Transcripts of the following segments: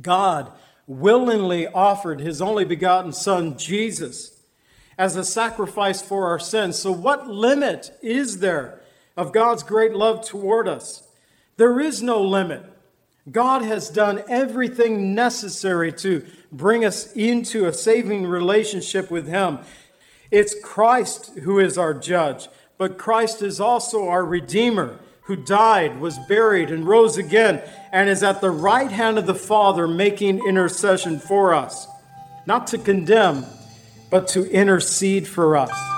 God willingly offered his only begotten Son, Jesus, as a sacrifice for our sins. So, what limit is there of God's great love toward us? There is no limit. God has done everything necessary to bring us into a saving relationship with Him. It's Christ who is our judge, but Christ is also our Redeemer who died, was buried, and rose again, and is at the right hand of the Father making intercession for us, not to condemn, but to intercede for us.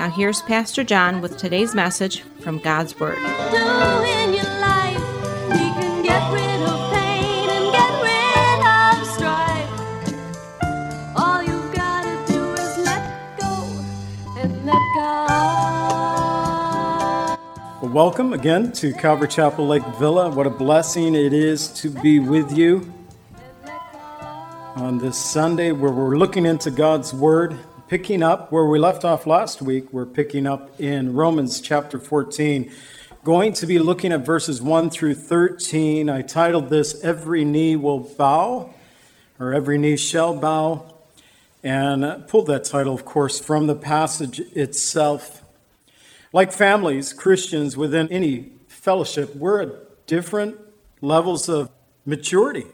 Now, here's Pastor John with today's message from God's Word. do in your life. We can get rid of pain and get rid of strife. All you've gotta do is let go and let God. Well, welcome again to Calvary Chapel Lake Villa. What a blessing it is to be with you on this Sunday where we're looking into God's Word, picking up where we left off last week. We're picking up in Romans chapter 14, going to be looking at verses 1 through 13. I titled this Every Knee Will Bow, or Every Knee Shall Bow, and pulled that title, of course, from the passage itself. Like families, Christians within any fellowship, we're at different levels of maturity.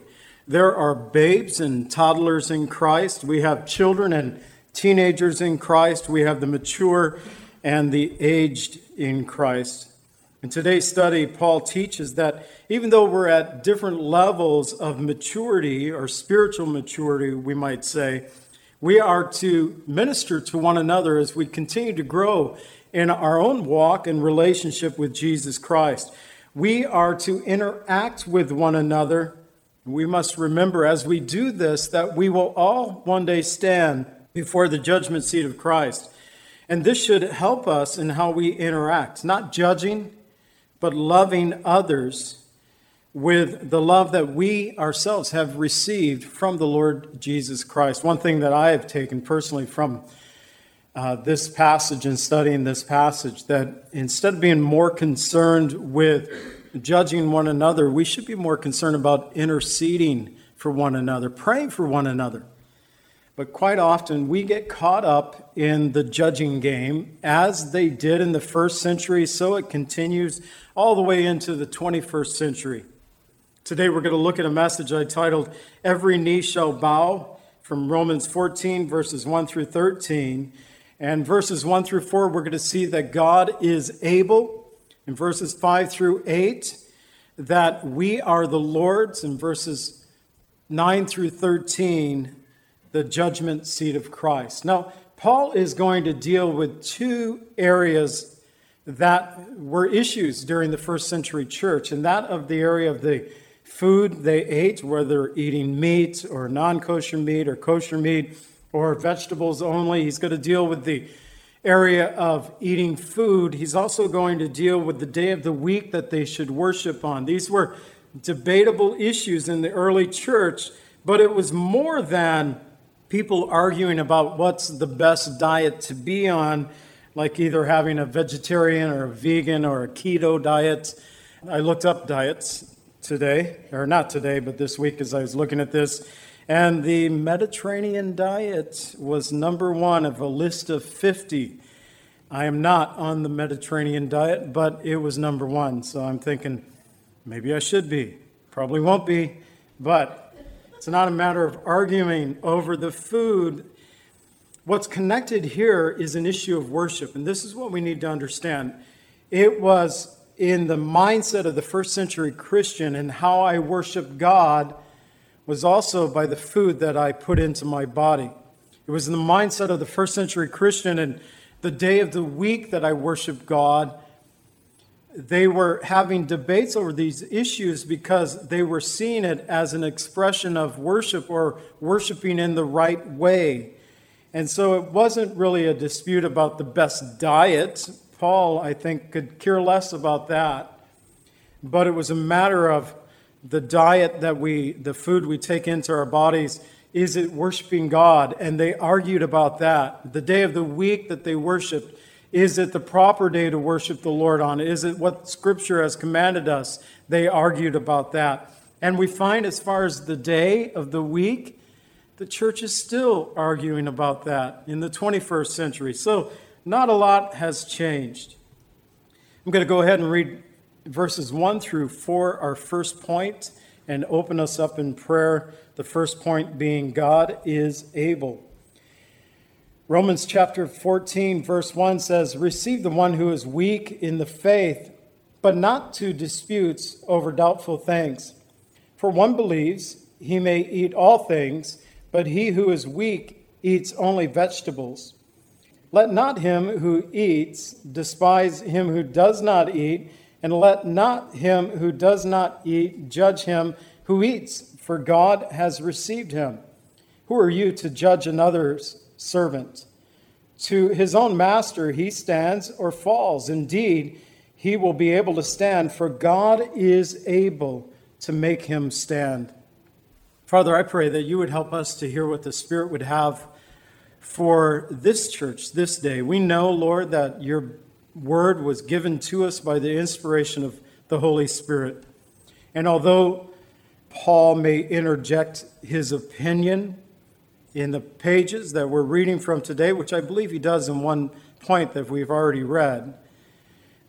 There are babes and toddlers in Christ. We have children and teenagers in Christ. We have the mature and the aged in Christ. In today's study, Paul teaches that even though we're at different levels of maturity or spiritual maturity, we might say, we are to minister to one another as we continue to grow in our own walk and relationship with Jesus Christ. We are to interact with one another. We must remember as we do this that we will all one day stand before the judgment seat of Christ. And this should help us in how we interact, not judging, but loving others with the love that we ourselves have received from the Lord Jesus Christ. One thing that I have taken personally from uh, this passage and studying this passage that instead of being more concerned with judging one another, we should be more concerned about interceding for one another, praying for one another. But quite often we get caught up in the judging game as they did in the first century, so it continues all the way into the 21st century. Today we're going to look at a message I titled Every Knee Shall Bow from Romans 14, verses 1 through 13. And verses 1 through 4, we're going to see that God is able. In verses 5 through 8, that we are the Lord's. In verses 9 through 13, the judgment seat of Christ. Now, Paul is going to deal with two areas that were issues during the first century church, and that of the area of the food they ate, whether eating meat or non kosher meat or kosher meat or vegetables only. He's going to deal with the area of eating food. He's also going to deal with the day of the week that they should worship on. These were debatable issues in the early church, but it was more than people arguing about what's the best diet to be on, like either having a vegetarian or a vegan or a keto diet. I looked up diets today, or not today, but this week as I was looking at this. And the Mediterranean diet was number one of a list of 50. I am not on the Mediterranean diet, but it was number one. So I'm thinking maybe I should be. Probably won't be, but It's not a matter of arguing over the food. What's connected here is an issue of worship, and this is what we need to understand. It was in the mindset of the first century Christian and how I worship God was also by the food that I put into my body. It was in the mindset of the first century Christian and the day of the week that I worship God. They were having debates over these issues because they were seeing it as an expression of worship or worshiping in the right way. And so it wasn't really a dispute about the best diet. Paul, I think, could care less about that. But it was a matter of the diet that we, the food we take into our bodies, is it worshiping God? And they argued about that. The day of the week that they worshiped, is it the proper day to worship the Lord on? Is it what Scripture has commanded us? They argued about that. And we find, as far as the day of the week, the church is still arguing about that in the 21st century. So, not a lot has changed. I'm going to go ahead and read verses 1 through 4, our first point, and open us up in prayer. The first point being God is able. Romans chapter 14, verse 1 says, Receive the one who is weak in the faith, but not to disputes over doubtful things. For one believes he may eat all things, but he who is weak eats only vegetables. Let not him who eats despise him who does not eat, and let not him who does not eat judge him who eats, for God has received him. Who are you to judge another's servant? To his own master he stands or falls. Indeed, he will be able to stand, for God is able to make him stand. Father, I pray that you would help us to hear what the Spirit would have for this church this day. We know, Lord, that your word was given to us by the inspiration of the Holy Spirit. And although Paul may interject his opinion in the pages that we're reading from today, which I believe he does in one point that we've already read,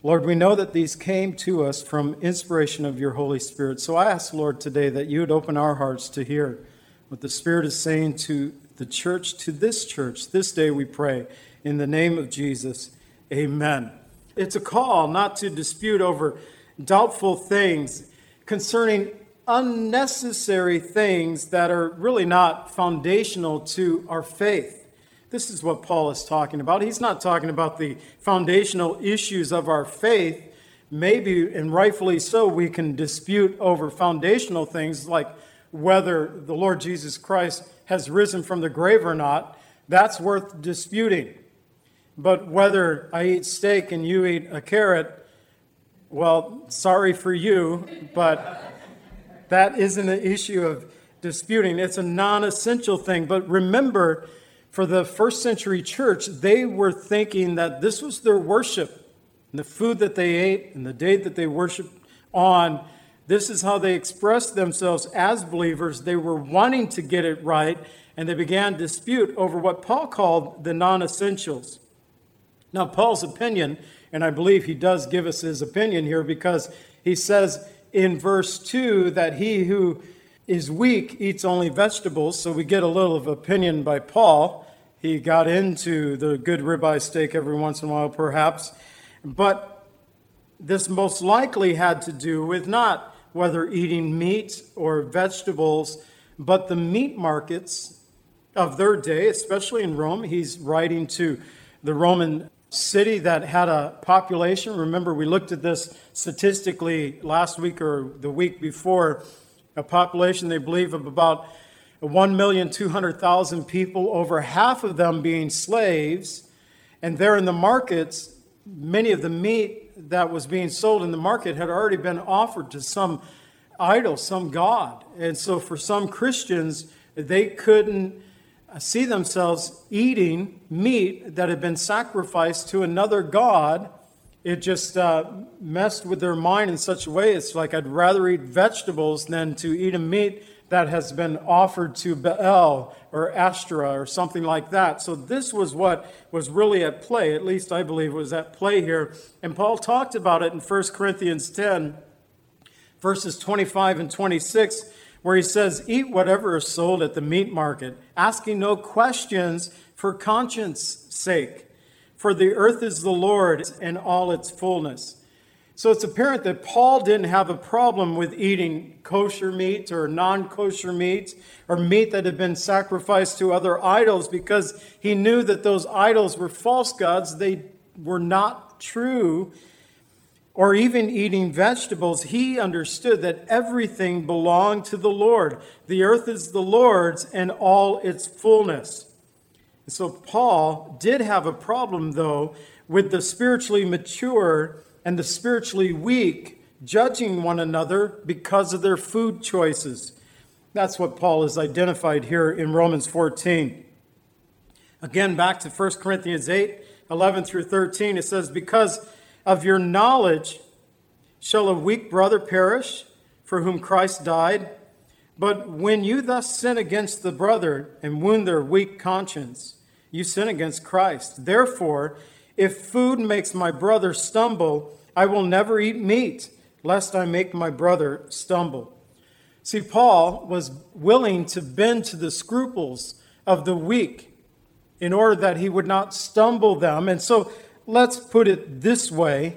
Lord, we know that these came to us from inspiration of your Holy Spirit. So I ask, Lord, today that you would open our hearts to hear what the Spirit is saying to the church, to this church. This day we pray. In the name of Jesus, amen. It's a call not to dispute over doubtful things concerning unnecessary things that are really not foundational to our faith. This is what Paul is talking about. He's not talking about the foundational issues of our faith. Maybe, and rightfully so, we can dispute over foundational things like whether the Lord Jesus Christ has risen from the grave or not. That's worth disputing. But whether I eat steak and you eat a carrot, well, sorry for you, but that isn't an issue of disputing. It's a non essential thing. But remember, for the first century church, they were thinking that this was their worship. And the food that they ate and the day that they worshiped on, this is how they expressed themselves as believers. They were wanting to get it right, and they began to dispute over what Paul called the non essentials. Now, Paul's opinion, and I believe he does give us his opinion here because he says in verse 2 that he who is weak eats only vegetables. So we get a little of opinion by Paul. He got into the good ribeye steak every once in a while, perhaps. But this most likely had to do with not whether eating meat or vegetables, but the meat markets of their day, especially in Rome. He's writing to the Roman city that had a population. Remember, we looked at this statistically last week or the week before a population, they believe, of about 1,200,000 people, over half of them being slaves. And there in the markets, many of the meat that was being sold in the market had already been offered to some idol, some god. And so for some Christians, they couldn't see themselves eating meat that had been sacrificed to another god it just uh, messed with their mind in such a way. It's like I'd rather eat vegetables than to eat a meat that has been offered to Baal or Ashtoreth or something like that. So this was what was really at play. At least I believe was at play here. And Paul talked about it in 1 Corinthians 10, verses 25 and 26, where he says, Eat whatever is sold at the meat market, asking no questions for conscience sake. For the earth is the Lord and all its fullness. So it's apparent that Paul didn't have a problem with eating kosher meat or non kosher meat or meat that had been sacrificed to other idols because he knew that those idols were false gods. They were not true. Or even eating vegetables, he understood that everything belonged to the Lord. The earth is the Lord's and all its fullness. So Paul did have a problem, though, with the spiritually mature and the spiritually weak judging one another because of their food choices. That's what Paul has identified here in Romans 14. Again, back to 1 Corinthians 8 11 through 13, it says, Because of your knowledge shall a weak brother perish for whom Christ died. But when you thus sin against the brother and wound their weak conscience, you sin against Christ. Therefore, if food makes my brother stumble, I will never eat meat, lest I make my brother stumble. See, Paul was willing to bend to the scruples of the weak in order that he would not stumble them. And so let's put it this way.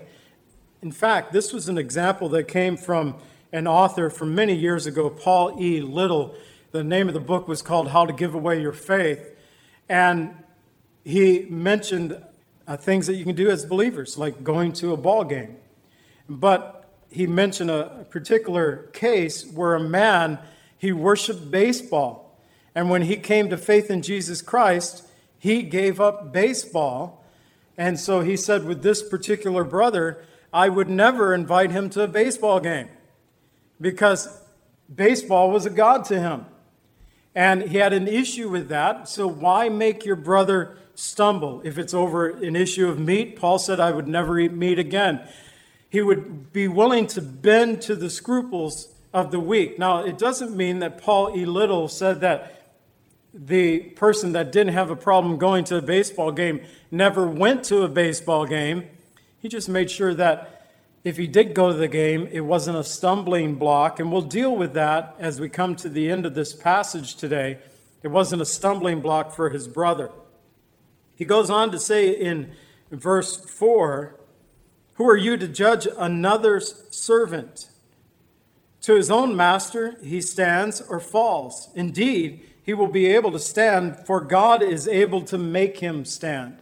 In fact, this was an example that came from an author from many years ago, Paul E. Little. The name of the book was called How to Give Away Your Faith. And he mentioned uh, things that you can do as believers, like going to a ball game. But he mentioned a particular case where a man he worshiped baseball, and when he came to faith in Jesus Christ, he gave up baseball. And so he said, with this particular brother, I would never invite him to a baseball game because baseball was a god to him. And he had an issue with that. So why make your brother stumble. If it's over an issue of meat, Paul said, I would never eat meat again. He would be willing to bend to the scruples of the weak. Now, it doesn't mean that Paul E. Little said that the person that didn't have a problem going to a baseball game never went to a baseball game. He just made sure that if he did go to the game, it wasn't a stumbling block. And we'll deal with that as we come to the end of this passage today. It wasn't a stumbling block for his brother. He goes on to say in verse 4 Who are you to judge another's servant? To his own master he stands or falls. Indeed, he will be able to stand, for God is able to make him stand.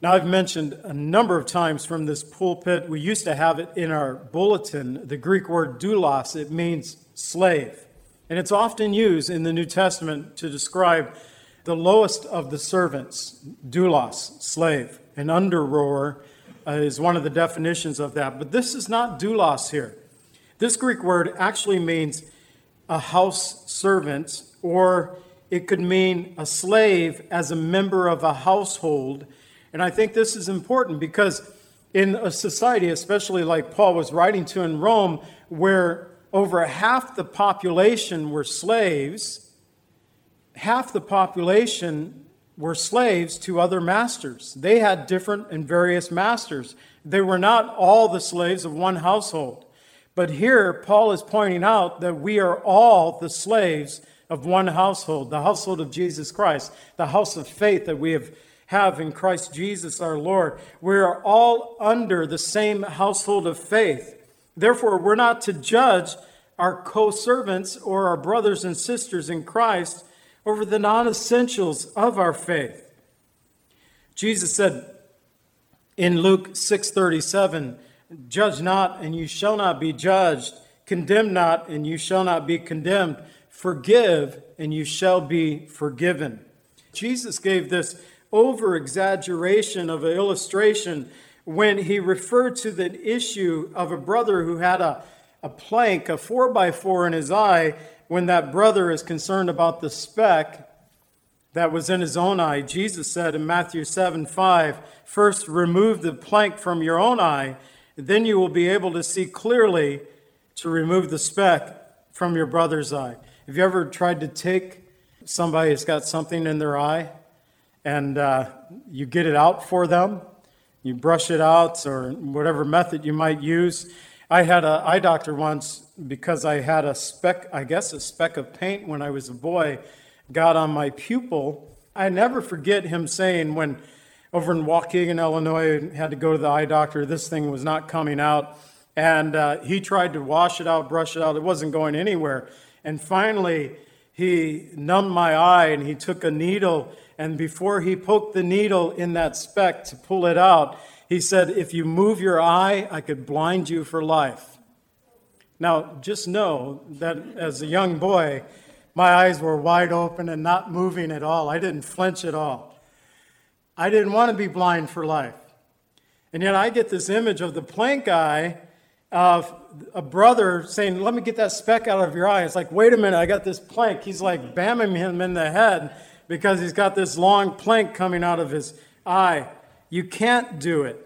Now, I've mentioned a number of times from this pulpit, we used to have it in our bulletin, the Greek word doulos. It means slave. And it's often used in the New Testament to describe the lowest of the servants, doulos, slave, an under rower, uh, is one of the definitions of that. But this is not doulos here. This Greek word actually means a house servant, or it could mean a slave as a member of a household. And I think this is important because in a society, especially like Paul was writing to in Rome, where over half the population were slaves, half the population were slaves to other masters. They had different and various masters. They were not all the slaves of one household. But here, Paul is pointing out that we are all the slaves of one household, the household of Jesus Christ, the house of faith that we have, have in Christ Jesus our Lord. We are all under the same household of faith. Therefore, we're not to judge our co servants or our brothers and sisters in Christ over the non essentials of our faith. Jesus said in Luke 6:37, "Judge not, and you shall not be judged; condemn not, and you shall not be condemned; forgive, and you shall be forgiven." Jesus gave this over exaggeration of an illustration when he referred to the issue of a brother who had a, a plank, a four by four in his eye, when that brother is concerned about the speck that was in his own eye, Jesus said in Matthew 7 5, First remove the plank from your own eye, then you will be able to see clearly to remove the speck from your brother's eye. Have you ever tried to take somebody who's got something in their eye and uh, you get it out for them? You brush it out or whatever method you might use, I had an eye doctor once because I had a speck, I guess a speck of paint when I was a boy, got on my pupil. I never forget him saying when over in Waukegan, Illinois, had to go to the eye doctor, this thing was not coming out. And uh, he tried to wash it out, brush it out. It wasn't going anywhere. And finally, he numbed my eye and he took a needle. And before he poked the needle in that speck to pull it out, he said, If you move your eye, I could blind you for life. Now, just know that as a young boy, my eyes were wide open and not moving at all. I didn't flinch at all. I didn't want to be blind for life. And yet I get this image of the plank eye of a brother saying, Let me get that speck out of your eye. It's like, wait a minute, I got this plank. He's like bamming him in the head because he's got this long plank coming out of his eye. You can't do it.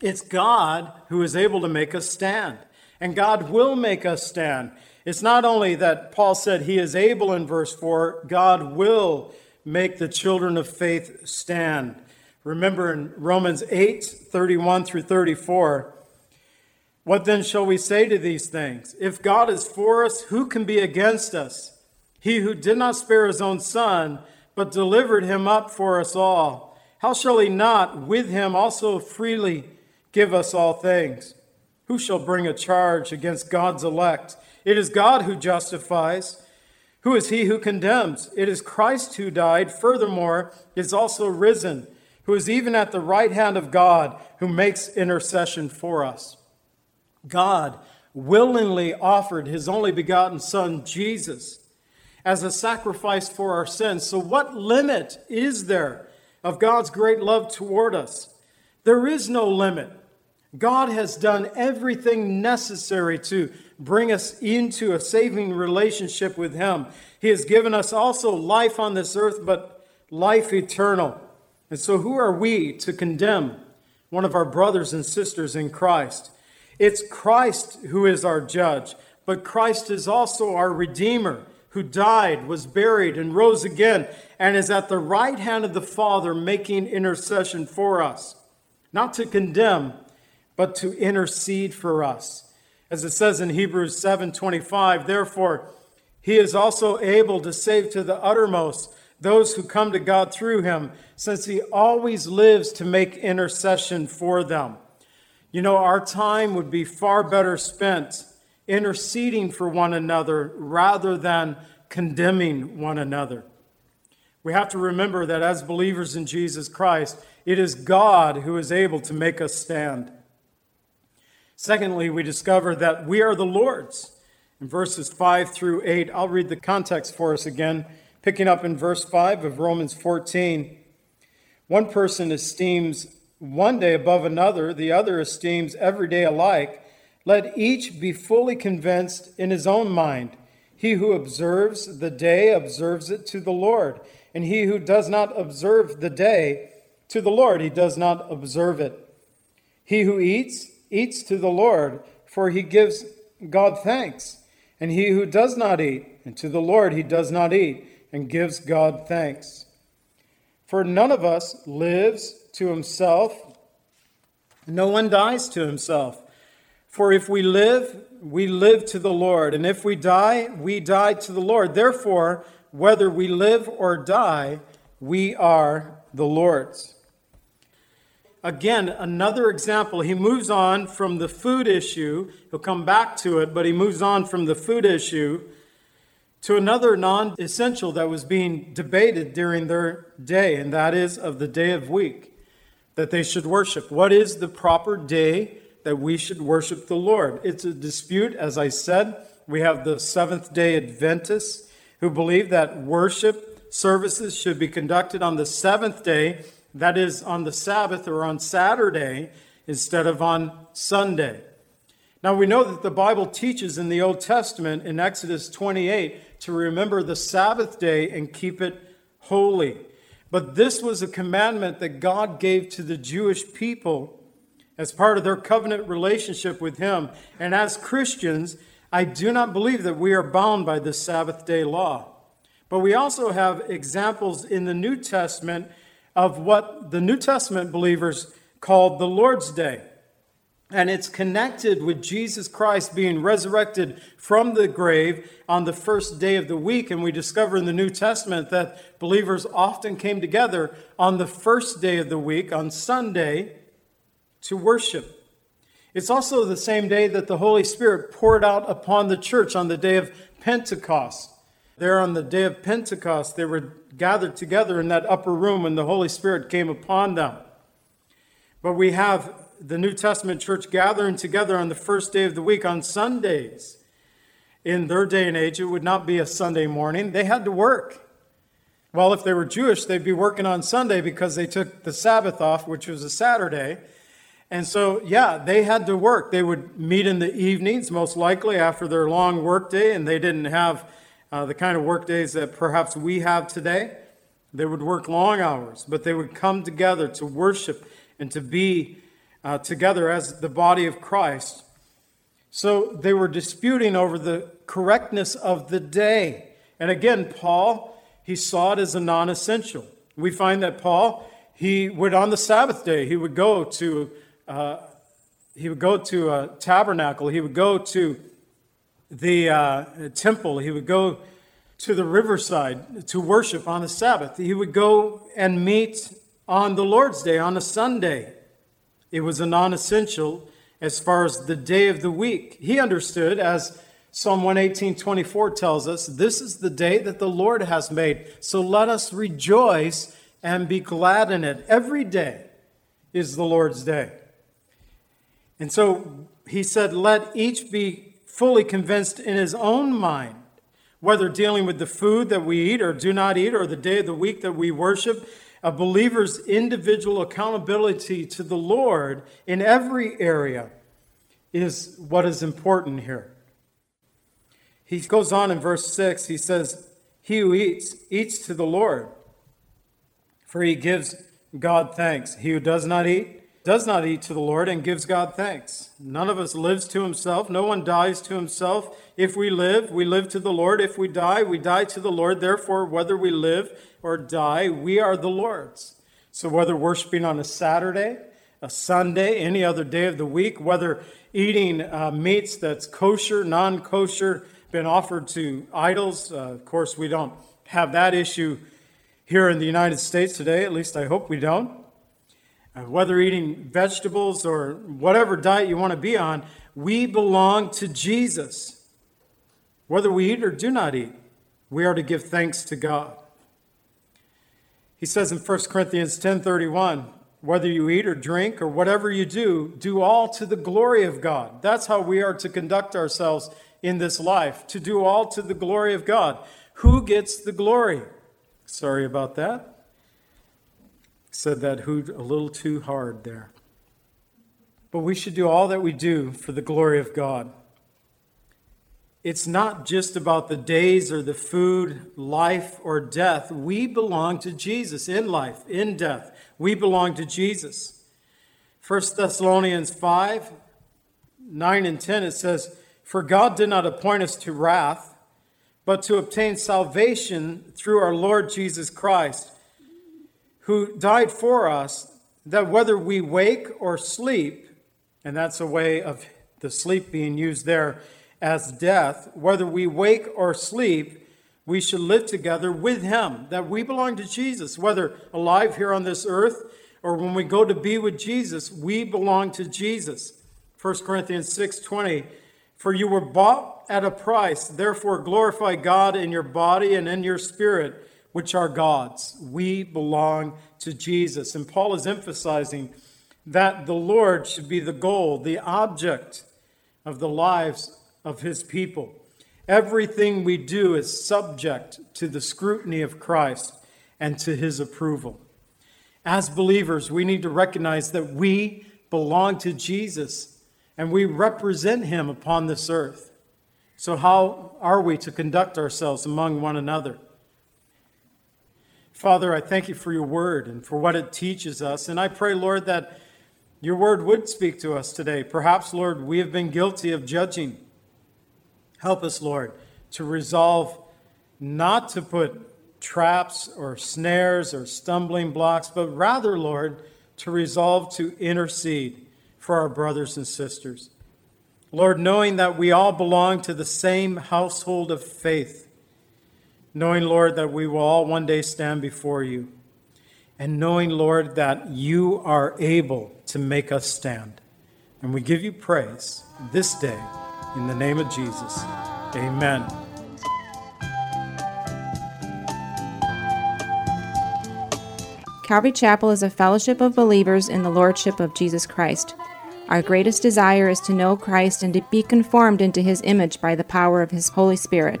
It's God who is able to make us stand, and God will make us stand. It's not only that Paul said he is able in verse 4, God will make the children of faith stand. Remember in Romans 8 31 through 34, what then shall we say to these things? If God is for us, who can be against us? He who did not spare his own son, but delivered him up for us all, how shall he not with him also freely give us all things? Who shall bring a charge against God's elect? It is God who justifies. Who is he who condemns? It is Christ who died, furthermore, is also risen, who is even at the right hand of God, who makes intercession for us. God willingly offered his only begotten Son, Jesus, as a sacrifice for our sins. So, what limit is there of God's great love toward us? There is no limit. God has done everything necessary to bring us into a saving relationship with Him. He has given us also life on this earth, but life eternal. And so, who are we to condemn one of our brothers and sisters in Christ? It's Christ who is our judge, but Christ is also our Redeemer who died, was buried, and rose again, and is at the right hand of the Father making intercession for us, not to condemn, but to intercede for us. As it says in Hebrews 7:25, therefore he is also able to save to the uttermost those who come to God through him, since he always lives to make intercession for them. You know, our time would be far better spent interceding for one another rather than condemning one another. We have to remember that as believers in Jesus Christ, it is God who is able to make us stand. Secondly, we discover that we are the Lord's. In verses 5 through 8, I'll read the context for us again, picking up in verse 5 of Romans 14. One person esteems one day above another, the other esteems every day alike. Let each be fully convinced in his own mind. He who observes the day observes it to the Lord, and he who does not observe the day to the Lord, he does not observe it. He who eats, eats to the Lord, for he gives God thanks. And he who does not eat, and to the Lord he does not eat, and gives God thanks. For none of us lives to himself, no one dies to himself. For if we live, we live to the Lord, and if we die, we die to the Lord. Therefore, whether we live or die, we are the Lord's. Again, another example. He moves on from the food issue. He'll come back to it, but he moves on from the food issue to another non essential that was being debated during their day, and that is of the day of week that they should worship. What is the proper day that we should worship the Lord? It's a dispute, as I said. We have the Seventh day Adventists who believe that worship services should be conducted on the seventh day that is on the Sabbath or on Saturday instead of on Sunday. Now we know that the Bible teaches in the Old Testament in Exodus 28 to remember the Sabbath day and keep it holy. But this was a commandment that God gave to the Jewish people as part of their covenant relationship with Him. And as Christians, I do not believe that we are bound by the Sabbath day law. But we also have examples in the New Testament of what the New Testament believers called the Lord's Day. And it's connected with Jesus Christ being resurrected from the grave on the first day of the week. And we discover in the New Testament that believers often came together on the first day of the week, on Sunday, to worship. It's also the same day that the Holy Spirit poured out upon the church on the day of Pentecost. There on the day of Pentecost, they were gathered together in that upper room and the Holy Spirit came upon them. But we have the New Testament church gathering together on the first day of the week on Sundays. In their day and age, it would not be a Sunday morning. They had to work. Well, if they were Jewish, they'd be working on Sunday because they took the Sabbath off, which was a Saturday. And so, yeah, they had to work. They would meet in the evenings, most likely after their long workday, and they didn't have uh, the kind of work days that perhaps we have today. They would work long hours, but they would come together to worship and to be uh, together as the body of Christ. So they were disputing over the correctness of the day. And again, Paul, he saw it as a non essential. We find that Paul, he would on the Sabbath day, he would go to uh, he would go to a tabernacle, he would go to the uh, temple, he would go to the riverside to worship on the Sabbath. He would go and meet on the Lord's Day, on a Sunday. It was a non essential as far as the day of the week. He understood, as Psalm 118 24 tells us, this is the day that the Lord has made. So let us rejoice and be glad in it. Every day is the Lord's day. And so he said, let each be fully convinced in his own mind, whether dealing with the food that we eat or do not eat, or the day of the week that we worship a believer's individual accountability to the Lord in every area is what is important here. He goes on in verse 6, he says, He who eats, eats to the Lord, for he gives God thanks. He who does not eat, does not eat to the Lord and gives God thanks. None of us lives to himself. No one dies to himself. If we live, we live to the Lord. If we die, we die to the Lord. Therefore, whether we live or die, we are the Lord's. So, whether worshiping on a Saturday, a Sunday, any other day of the week, whether eating uh, meats that's kosher, non kosher, been offered to idols, uh, of course, we don't have that issue here in the United States today. At least I hope we don't. Uh, whether eating vegetables or whatever diet you want to be on, we belong to Jesus. Whether we eat or do not eat, we are to give thanks to God. He says in 1 Corinthians 10:31, whether you eat or drink or whatever you do, do all to the glory of God. That's how we are to conduct ourselves in this life, to do all to the glory of God. Who gets the glory? Sorry about that said that hoot a little too hard there. But we should do all that we do for the glory of God. It's not just about the days or the food, life or death. We belong to Jesus in life, in death. We belong to Jesus. 1 Thessalonians 5 9 and 10, it says, For God did not appoint us to wrath, but to obtain salvation through our Lord Jesus Christ who died for us, that whether we wake or sleep, and that's a way of the sleep being used there as death, whether we wake or sleep, we should live together with him, that we belong to Jesus, whether alive here on this earth or when we go to be with Jesus, we belong to Jesus. 1 Corinthians 6:20 For you were bought at a price, therefore glorify God in your body and in your spirit which are God's. We belong to Jesus. And Paul is emphasizing that the Lord should be the goal, the object of the lives of his people. Everything we do is subject to the scrutiny of Christ and to his approval. As believers, we need to recognize that we belong to Jesus and we represent him upon this earth. So, how are we to conduct ourselves among one another? Father, I thank you for your word and for what it teaches us. And I pray, Lord, that your word would speak to us today. Perhaps, Lord, we have been guilty of judging. Help us, Lord, to resolve not to put traps or snares or stumbling blocks, but rather, Lord, to resolve to intercede for our brothers and sisters. Lord, knowing that we all belong to the same household of faith, knowing, Lord, that we will all one day stand before you, and knowing, Lord, that you are able to make us stand. And we give you praise this day in the name of Jesus. Amen. Calvary Chapel is a fellowship of believers in the Lordship of Jesus Christ. Our greatest desire is to know Christ and to be conformed into his image by the power of his Holy Spirit.